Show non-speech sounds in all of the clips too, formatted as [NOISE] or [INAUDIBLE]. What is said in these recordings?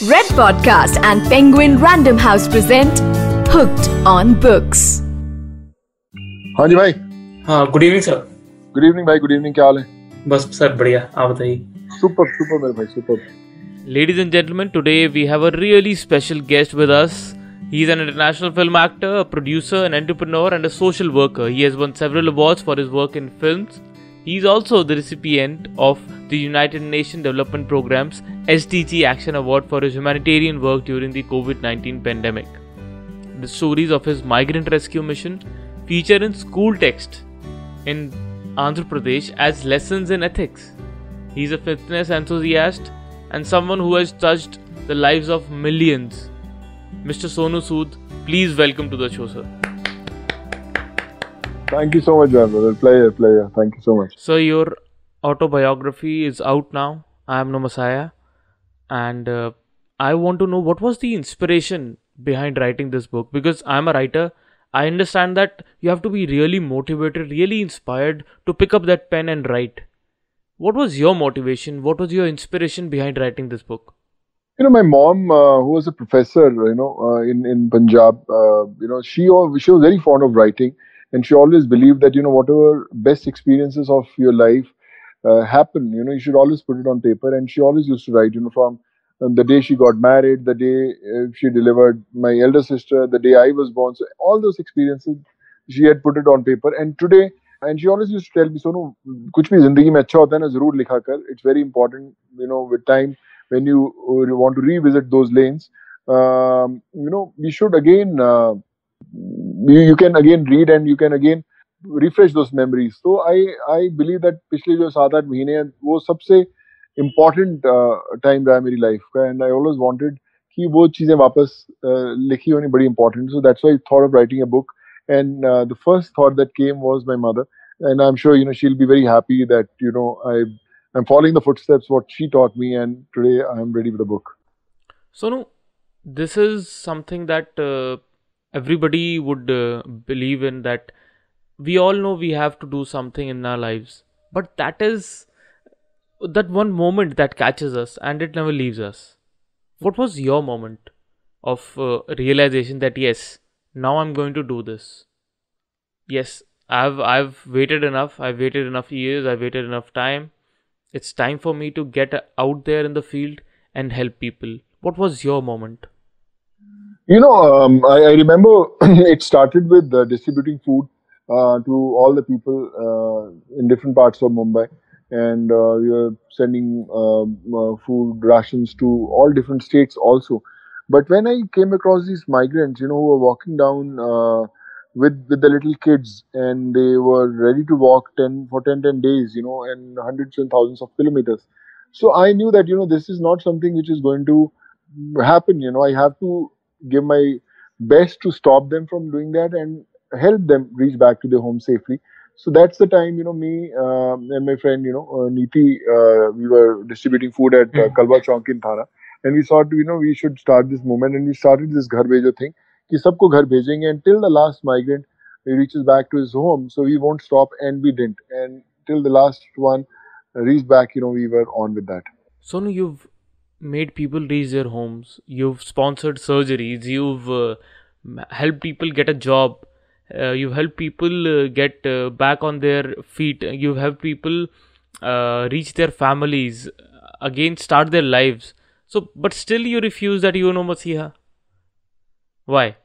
Red Podcast and Penguin Random House present Hooked on Books. हाँ जी भाई हाँ good evening sir good evening भाई गुड इवनिंग क्या हाल है बस सर बढ़िया आप बताइए सुपर सुपर मेरे भाई super Ladies and gentlemen, today we have a really special guest with us. He's an international film actor, a producer, an entrepreneur, and a social worker. He has won several awards for his work in films. He's also the recipient of the United Nations Development Programme's SDG Action Award for his humanitarian work during the COVID 19 pandemic. The stories of his migrant rescue mission feature in school text in Andhra Pradesh as lessons in ethics. He is a fitness enthusiast and someone who has touched the lives of millions. Mr. Sonu Sood, please welcome to the show, sir. Thank you so much, my brother. Pleasure, pleasure. Thank you so much. So your autobiography is out now. I am no Messiah, and uh, I want to know what was the inspiration behind writing this book because I'm a writer. I understand that you have to be really motivated, really inspired to pick up that pen and write. What was your motivation? What was your inspiration behind writing this book? You know, my mom, uh, who was a professor, you know, uh, in in Punjab, uh, you know, she she was very fond of writing, and she always believed that you know whatever best experiences of your life uh, happen, you know, you should always put it on paper. And she always used to write, you know, from uh, the day she got married, the day uh, she delivered my elder sister, the day I was born. So all those experiences, she had put it on paper. And today, and she always used to tell me, Sonu, कुछ भी जिंदगी में अच्छा होता है ना जरूर लिखा कर. It's very important, you know, with time when you uh, want to revisit those lanes. Um, you know, we should again. Uh, you, you can again read and you can again refresh those memories. So I I believe that पिछले जो सात आठ महीने हैं वो सबसे important uh, time रहा है मेरी life का and I always wanted कि वो चीजें वापस uh, लिखी होनी बड़ी important. So that's why I thought of writing a book. And uh, the first thought that came was my mother, and I'm sure you know she'll be very happy that you know I I'm following the footsteps what she taught me, and today I'm ready with the book. Sonu, this is something that uh, everybody would uh, believe in that we all know we have to do something in our lives, but that is that one moment that catches us and it never leaves us. What was your moment of uh, realization that yes, now I'm going to do this? Yes, I've I've waited enough. I've waited enough years. I've waited enough time. It's time for me to get out there in the field and help people. What was your moment? You know, um, I, I remember [CLEARS THROAT] it started with uh, distributing food uh, to all the people uh, in different parts of Mumbai, and uh, we were sending um, uh, food rations to all different states also. But when I came across these migrants, you know, who were walking down uh, with with the little kids, and they were ready to walk ten for 10, 10 days, you know, and hundreds and thousands of kilometers. So I knew that you know this is not something which is going to happen. You know, I have to give my best to stop them from doing that and help them reach back to their home safely. So that's the time, you know, me uh, and my friend, you know, uh, Neeti, uh, we were distributing food at uh, mm-hmm. Kalwa Chowk in Thane. And we thought, you know, we should start this movement. And we started this Ghar Bhejo thing. कि सबको घर भेजेंगे and till the last migrant reaches back to his home, so we won't stop and we didn't. And till the last one reached back, you know, we were on with that. Sonu, you've made people reach their homes. You've sponsored surgeries. You've uh, helped people get a job. Uh, you've helped people uh, get uh, back on their feet. You've helped people uh, reach their families, again start their lives. So, but still you refuse that you know Masiha. Why?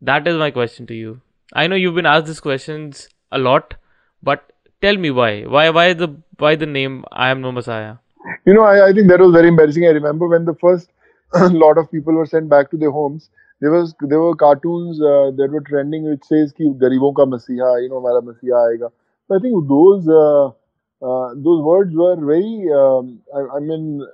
That is my question to you. I know you've been asked these questions a lot, but tell me why. Why? Why the why the name I am no Messiah? you know, I, I think that was very embarrassing. I remember when the first [CLEARS THROAT] lot of people were sent back to their homes. There was there were cartoons uh, that were trending which says ki garibon ka masiha, you know, hamara masiha aega. So I think those uh, uh, those words were very. Um, I, I, mean,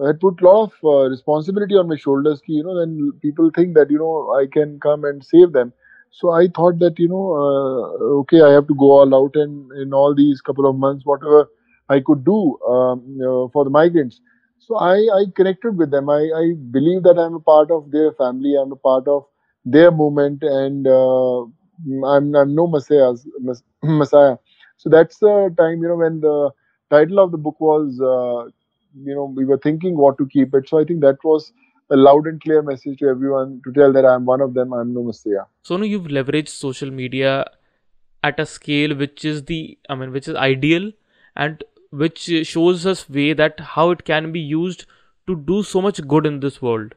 uh, I put a lot of uh, responsibility on my shoulders. Ki, you know, then people think that you know I can come and save them. So I thought that you know, uh, okay, I have to go all out and in all these couple of months, whatever I could do um, for the migrants. So I, I connected with them. I, I believe that I'm a part of their family. I'm a part of their movement, and uh, I'm, I'm no messiah, [CLEARS THROAT] messiah. So that's the time, you know, when the title of the book was, uh, you know, we were thinking what to keep it. So I think that was a loud and clear message to everyone to tell that I'm one of them. I'm Namasteya. So now you've leveraged social media at a scale which is the, I mean, which is ideal and which shows us way that how it can be used to do so much good in this world.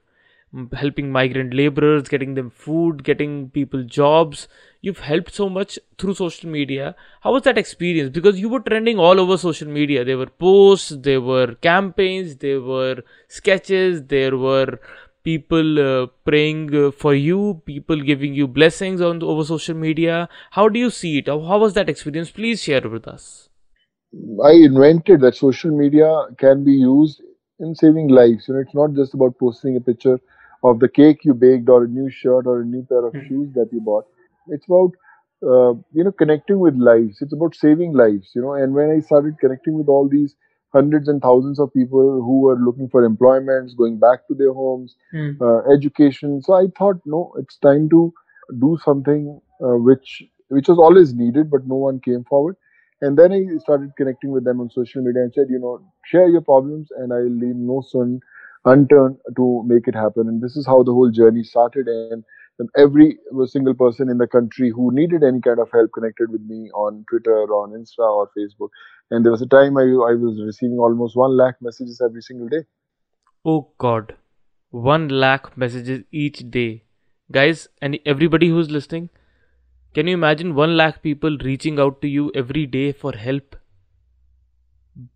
Helping migrant laborers getting them food getting people jobs. You've helped so much through social media. How was that experience? Because you were trending all over social media. There were posts there were campaigns there were sketches there were people uh, praying uh, for you people giving you blessings on over social media. How do you see it? How, how was that experience? Please share with us i invented that social media can be used in saving lives you know it's not just about posting a picture of the cake you baked or a new shirt or a new pair of mm-hmm. shoes that you bought. It's about uh, you know connecting with lives. It's about saving lives. You know, and when I started connecting with all these hundreds and thousands of people who were looking for employments, going back to their homes, mm. uh, education. So I thought, no, it's time to do something uh, which which was always needed, but no one came forward. And then I started connecting with them on social media and said, you know, share your problems, and I'll leave no stone unturned to make it happen. And this is how the whole journey started. And, and every single person in the country who needed any kind of help connected with me on Twitter, on Insta, or Facebook. And there was a time I, I was receiving almost one lakh messages every single day. Oh God, one lakh messages each day, guys, and everybody who's listening. Can you imagine one lakh people reaching out to you every day for help?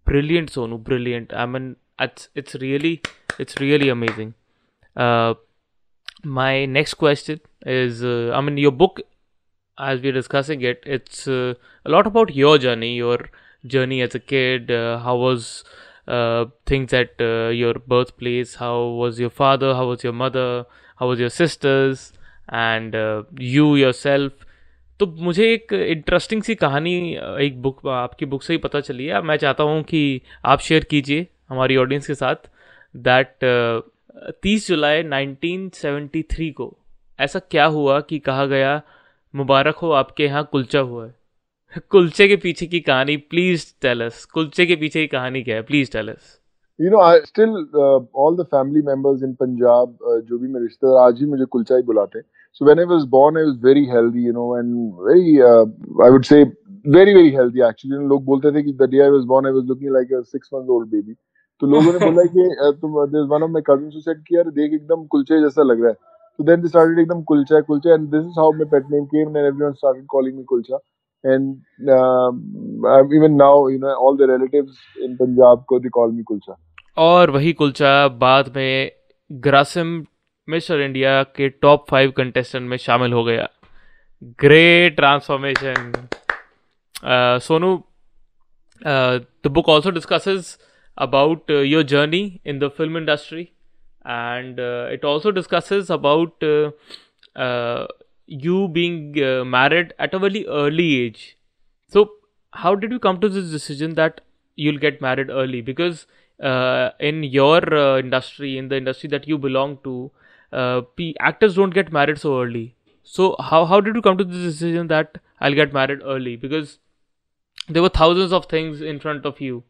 Brilliant, Sonu, brilliant. I mean, it's it's really it's really amazing. Uh, my next question is uh, I mean, your book, as we're discussing it, it's uh, a lot about your journey, your journey as a kid. Uh, how was uh, things at uh, your birthplace? How was your father? How was your mother? How was your sisters? And you yourself. तो मुझे एक interesting सी कहानी, एक book आपकी book से ही पता चली है। मैं चाहता हूँ कि आप शेयर कीजिए हमारी ऑडियंस के साथ दैट तीस जुलाई 1973 को ऐसा क्या हुआ कि कहा गया, मुबारक हो, आपके यहाँ कुलचा हुआ है। [LAUGHS] कुलचे के पीछे की कहानी प्लीज़ टेल अस कुलचे के पीछे की कहानी क्या है? Please tell us you know I still all the family members in Punjab जो भी मेरे रिश्तेदार, आज ही मुझे कुलचा ही बुलाते हैं। So when I was born I was very healthy you know and very I would say very very healthy actually लोग बोलते थे कि the day I was born I was looking like a 6 month old baby तो लोगों ने बोला कि तुम one of my cousins who said कि यार देख एकदम कुलचे जैसा लग रहा है so then they started एकदम kulcha kulcha and this is how my pet name came and everyone started calling me kulcha and uh, even now you know all the relatives in Punjab को they call me kulcha और वही कुलचा बाद में Grasim mister India के top five contestant में शामिल हो गया great transformation Sonu the book also discusses about uh, your journey in the film industry and uh, it also discusses about uh, you being married at a very early age so how did you come to this decision that you'll get married early because uh, in your uh, industry in the industry that you belong to uh, actors don't get married so early so how, how did you come to this decision that i'll get married early because there were thousands of things in front of you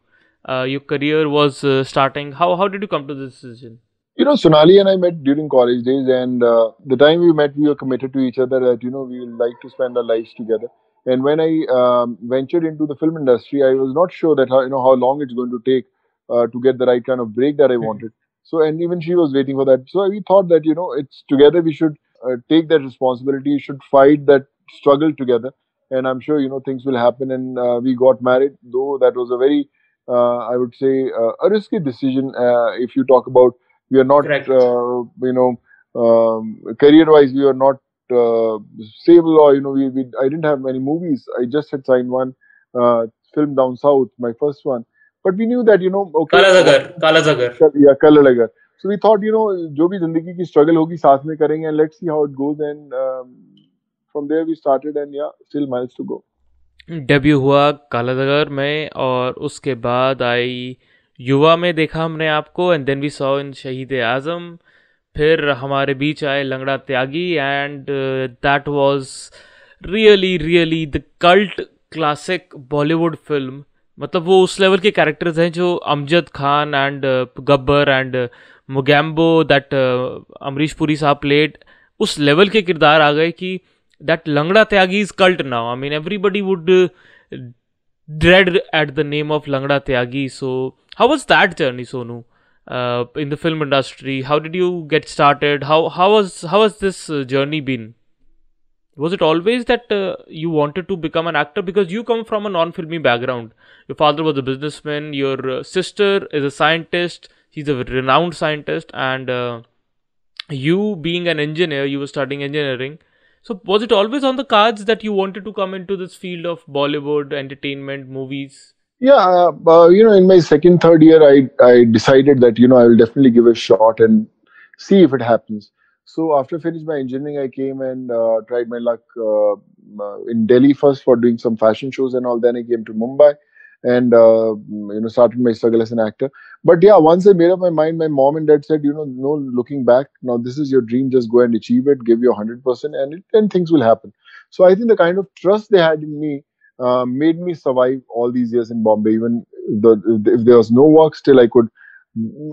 uh, your career was uh, starting. How how did you come to this decision? You know, Sonali and I met during college days, and uh, the time we met, we were committed to each other that you know we would like to spend our lives together. And when I um, ventured into the film industry, I was not sure that how, you know how long it's going to take uh, to get the right kind of break that I hmm. wanted. So, and even she was waiting for that. So we thought that you know it's together we should uh, take that responsibility, you should fight that struggle together. And I'm sure you know things will happen. And uh, we got married, though that was a very uh, I would say, uh, a risky decision. Uh, if you talk about, we are not, you know, um, career-wise, we are not stable, or you know, we, we, I didn't have many movies. I just had signed one film down south, my first one. But we knew that you know yeah Kala Jagar so we thought you know जो भी ज़िंदगी की struggle होगी साथ में करेंगे and let's see how it goes and from there we started and yeah still miles to go debut हुआ काला जगर में और उसके बाद आई युवा में देखा हमने आपको and then we saw in Shaheed Azam. फिर हमारे बीच आए Langda Tyagi and that was really really the cult classic Bollywood film मतलब वो उस लेवल के कैरेक्टर्स हैं जो Amjad Khan and uh, Gabbar and uh, Mogambo that uh, Amrish Puri साहब प्लेट उस लेवल के किरदार आ गए कि that Langda Tyagi is cult now I mean everybody would dread at the name of Langda Tyagi. So how was that journey Sonu in the film industry how did you get started? How how was, how was this journey been Was it always that uh, you wanted to become an actor because you come from a non-filmy background? Your father was a businessman. Your uh, sister is a scientist. She's a renowned scientist, and uh, you being an engineer, you were studying engineering. So was it always on the cards that you wanted to come into this field of Bollywood entertainment movies? Yeah, uh, you know, in my second, third year, I I decided that you know I will definitely give a shot and see if it happens. So after finishing my engineering, I came and uh, tried my luck uh, in Delhi first for doing some fashion shows and all. Then I came to Mumbai and uh, you know started my struggle as an actor. But yeah, once I made up my mind, my mom and dad said, you know, no looking back. Now this is your dream. Just go and achieve it. Give your hundred percent, and it, and things will happen. So I think the kind of trust they had in me uh, made me survive all these years in Bombay. Even the, if there was no work, still I could.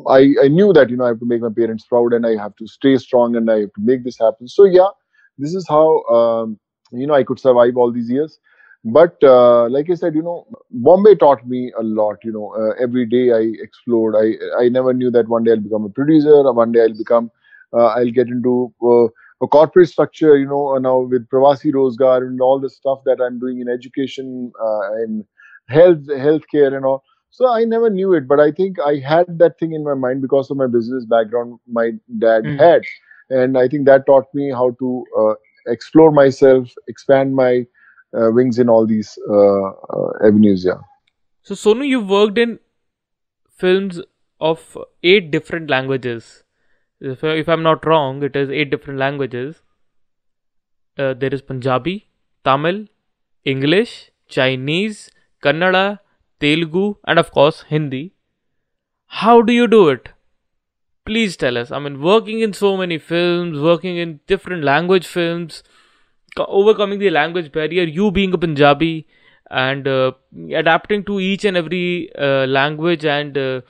I, I knew that you know I have to make my parents proud and I have to stay strong and I have to make this happen. So yeah, this is how um, you know I could survive all these years. But uh, like I said, you know, Bombay taught me a lot. You know, uh, every day I explored. I I never knew that one day I'll become a producer. One day I'll become. Uh, I'll get into uh, a corporate structure. You know, uh, now with Pravasi Rozgar and all the stuff that I'm doing in education uh, and health, healthcare and all. So I never knew it, but I think I had that thing in my mind because of my business background. My dad Mm. had, and I think that taught me how to uh, explore myself, expand my uh, wings in all these uh, uh, avenues. Yeah. So Sonu, you've worked in films of eight different languages. If, if I'm not wrong, it is eight different languages. Uh, there is Punjabi, Tamil, English, Chinese, Kannada, Telugu, and of course Hindi. How do you do it? Please tell us. I mean, working in so many films, working in different language films, overcoming the language barrier, you being a Punjabi, and uh, adapting to each and every uh, language and uh,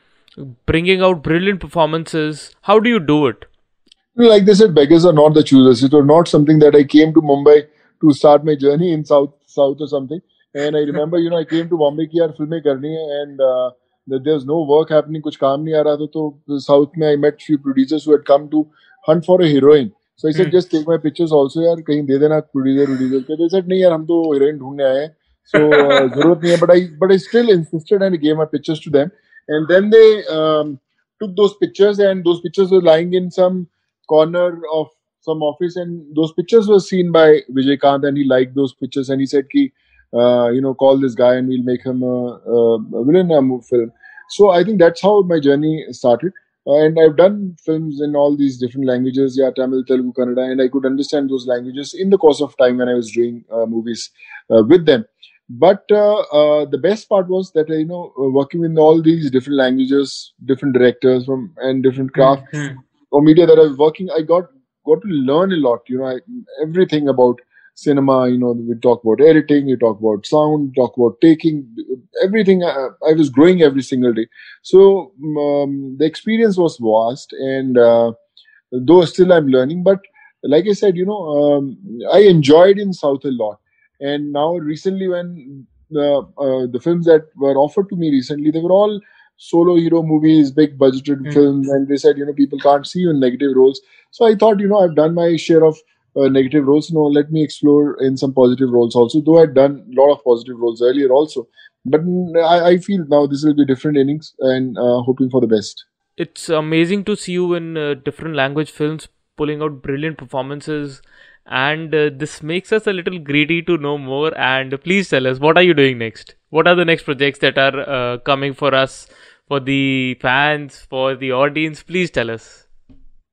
bringing out brilliant performances. How do you do it? Like they said, beggars are not the choosers. It was not something that I came to Mumbai to start my journey in South South or something. And I remember you know I came to Bombay की यार फ़िल्में करनी है and there is no work happening कुछ काम नहीं आ रहा था तो साउथ में I met few producers who had come to hunt for a heroine so I said just take my pictures also यार कहीं दे देना प्रोड्यूसर प्रोड्यूसर के दे सेड नहीं यार हम तो हीरोइन ढूँढने आए हैं. सो ज़रूरत नहीं है but I but I still insisted and gave my pictures to them and then they took those pictures and those pictures were lying in some corner of some office and those pictures were seen by Vijay Kant and he liked those pictures and he said ki uh, you know call this guy and we'll make him a, a, villain in a film so I think that's how my journey started and I've done films in all these different languages yeah Tamil Telugu Kannada and I could understand those languages in the course of time when I was doing uh, movies uh, with them but uh, uh, the best part was that uh, you know uh, working with all these different languages different directors from and different craft Hmm. or media that I was working, I got got to learn a lot. You know, I, everything about cinema. You know, we talk about editing, you talk about sound, talk about taking everything. I, I was growing every single day. So um, the experience was vast, and uh, though still I'm learning. But like I said, you know, um, I enjoyed in South a lot. And now recently, when the uh, the films that were offered to me recently, they were all solo hero movies, big budgeted Mm. films, and they said, you know, people can't see you in negative roles. So I thought, you know, I've done my share of uh, negative roles. No, let me explore in some positive roles also. Though I'd done a lot of positive roles earlier also, but I, I feel now this will be different innings and uh, hoping for the best. It's amazing to see you in uh, different language films pulling out brilliant performances. And uh, this makes us a little greedy to know more. And please tell us, what are you doing next? What are the next projects that are uh, coming for us, for the fans, for the audience? Please tell us.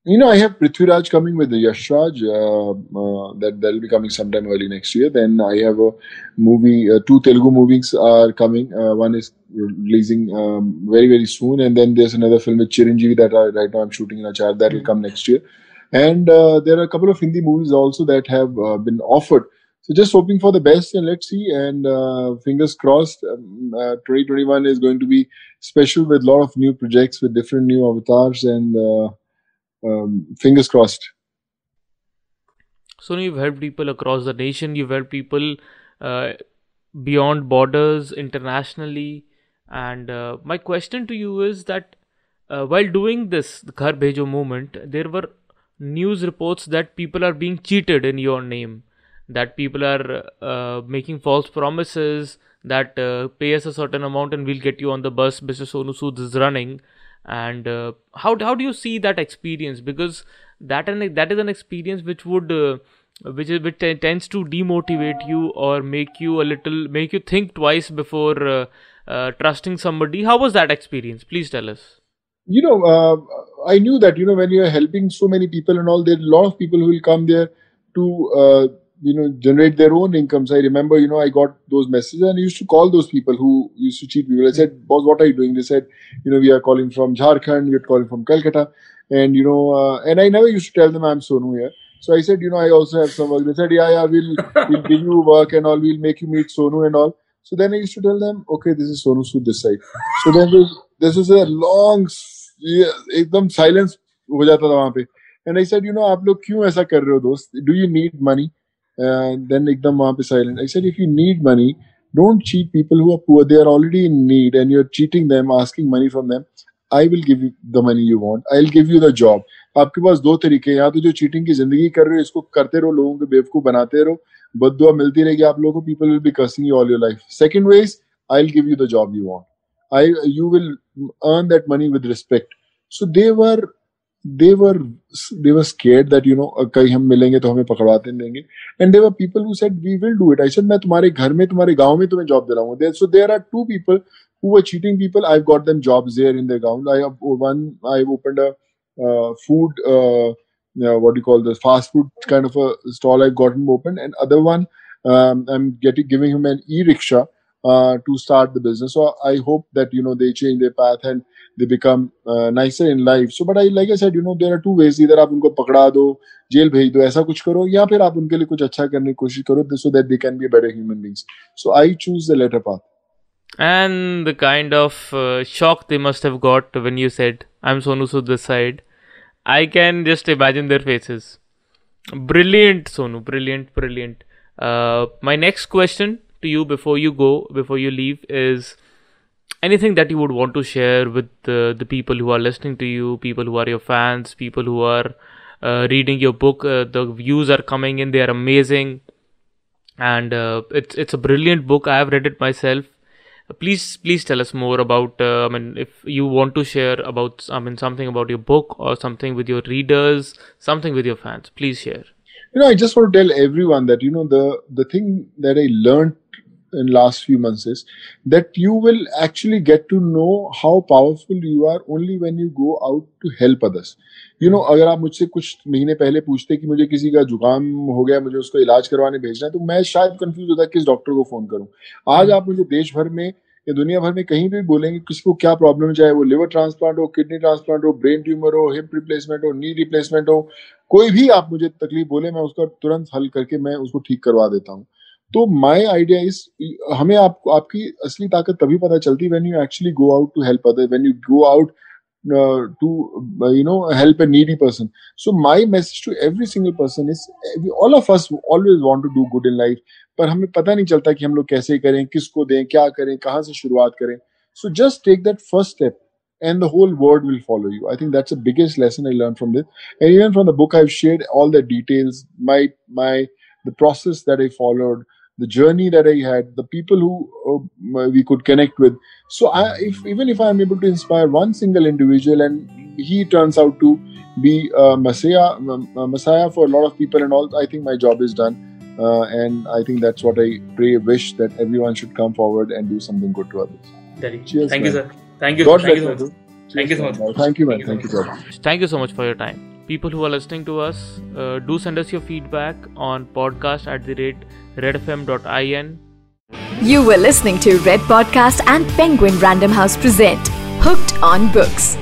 You know, I have Prithviraj coming with the Yashraj. Uh, uh, that that'll be coming sometime early next year. Then I have a movie. Uh, two Telugu movies are coming. Uh, one is releasing um, very very soon, and then there's another film with Chiranjeevi that I, right now I'm shooting in a Acharya. That will come next year. And uh, there are a couple of Hindi movies also that have uh, been offered. So just hoping for the best and let's see. And fingers crossed, um, uh, 2021 is going to be special with a lot of new projects with different new avatars and um, fingers crossed. So you've helped people across the nation. You've helped people uh, beyond borders, internationally. And uh, my question to you is that uh, while doing this, the Ghar movement, there were news reports that people are being cheated in your name, that people are uh, making false promises, that uh, pay us a certain amount and we'll get you on the bus Mr. Sonu Sood is running. And uh, how how do you see that experience? Because that and that is an experience which would uh, which is which tends to demotivate you or make you a little make you think twice before uh, uh, trusting somebody. How was that experience? Please tell us you know, uh, I knew that, you know, when you're helping so many people and all, there are a lot of people who will come there to, uh, you know, generate their own incomes. I remember, you know, I got those messages and I used to call those people who used to cheat people. I said, boss, what are you doing? They said, you know, we are calling from Jharkhand, we're calling from Calcutta. And, you know, uh, and I never used to tell them I'm Sonu here. So I said, you know, I also have some work. They said, yeah, yeah, we'll, we'll give you work and all, we'll make you meet Sonu and all. So then I used to tell them, okay, this is Sonu Sood this side. So then this was a long एकदम silence हो जाता था वहां पे and I said you know आप लोग क्यों ऐसा कर रहे हो दोस्त do you need money Then एकदम वहाँ पे silent I said if you need money don't cheat people who are poor they are already in need and you are cheating them asking money from them I will give you the money you want I will give you the job आपके पास दो तरीके हैं। या तो जो cheating की ज़िंदगी कर रहे हो, इसको करते रहो, लोगों के बेवकूफ़ बनाते रहो। बदुआ मिलती रहेगी आप लोगों को। People will be cursing you all your life second way is I will give you the job you want I you will earn that money with respect so they were they were they were scared that you know कहीं हम मिलेंगे तो हमें पकड़वाते देंगे and there were people who said we will do it I said मैं तुम्हारे घर में तुम्हारे गांव में तुम्हें job दिलाऊंगा so there are two people who were cheating people I've got them jobs there in their gaon I have one I've opened a uh, food uh, what do you call this fast food kind of a stall I've got him open and other one um, I'm getting giving him an e-rickshaw uh, to start the business. So I hope that you know they change their path and they become uh, nicer in life. So but I like I said, you know there are two ways. Either आप उनको पकड़ा दो, jail भेज दो, ऐसा कुछ करो, या फिर आप उनके लिए कुछ अच्छा करने की कोशिश करो, so that they can be better human beings. So I choose the latter path. And the kind of uh, shock they must have got when you said, "I'm Sonu Sood this side." I can just imagine their faces. Brilliant, Sonu. Brilliant, brilliant. Uh, my next question to you before you go, before you leave, is anything that you would want to share with the, people who are listening to you, people who are your fans, people who are uh, reading your book. Uh, the views are coming in; they are amazing, and uh, it's it's a brilliant book. I have read it myself. Please, please tell us more about. Uh, I mean, if you want to share about, I mean, something about your book or something with your readers, something with your fans. Please share. You know, I just want to tell everyone that you know the the thing that I learned in last few months is, that you will actually get to know how powerful you are only when you go out to help others. You know, अगर आप मुझसे कुछ महीने पहले पूछते कि मुझे किसी का जुकाम हो गया, मुझे उसको इलाज करवाने भेजना है तो मैं शायद कंफ्यूज होता किस डॉक्टर को फ़ोन करूँ। आज आप मुझे देश भर में या दुनिया भर में कहीं भी बोलेंगे किसी को क्या प्रॉब्लम चाहे वो लिवर ट्रांसप्लांट हो किडनी ट्रांसप्लांट हो ब्रेन ट्यूमर हो हिप रिप्लेसमेंट हो नी रिप्लेसमेंट हो, कोई भी आप मुझे तकलीफ़ बोले, मैं उसका तुरंत हल करके मैं उसको ठीक करवा देता हूँ। तो माय आइडिया इज़ हमें आपको आपकी असली ताकत तभी पता चलती when you actually go out to help other when you go out to you know help a needy person so my message to every single person is all of us always want to do good in life पर हमें पता नहीं चलता कि हम लोग कैसे करें किसको दें क्या करें कहाँ से शुरुआत करें so just take that first step and the whole world will follow you. I think that's the biggest lesson I learned from this. And even from the book, I've shared all the details, my my the process that I followed, the journey that I had, the people who uh, we could connect with. So, I, if even if I'm able to inspire one single individual and he turns out to be a messiah, a messiah for a lot of people and all, I think my job is done. Uh, and I think that's what I pray, wish that everyone should come forward and do something good to others. Cheers, Thank man. you, sir. Thank you. God thank, you so much. thank you so much. Thank you, man. Thank you, so much. Thank you so much for your time. People who are listening to us, uh, do send us your feedback on podcast at the rate redfm.in. You were listening to Red Podcast and Penguin Random House present Hooked on Books.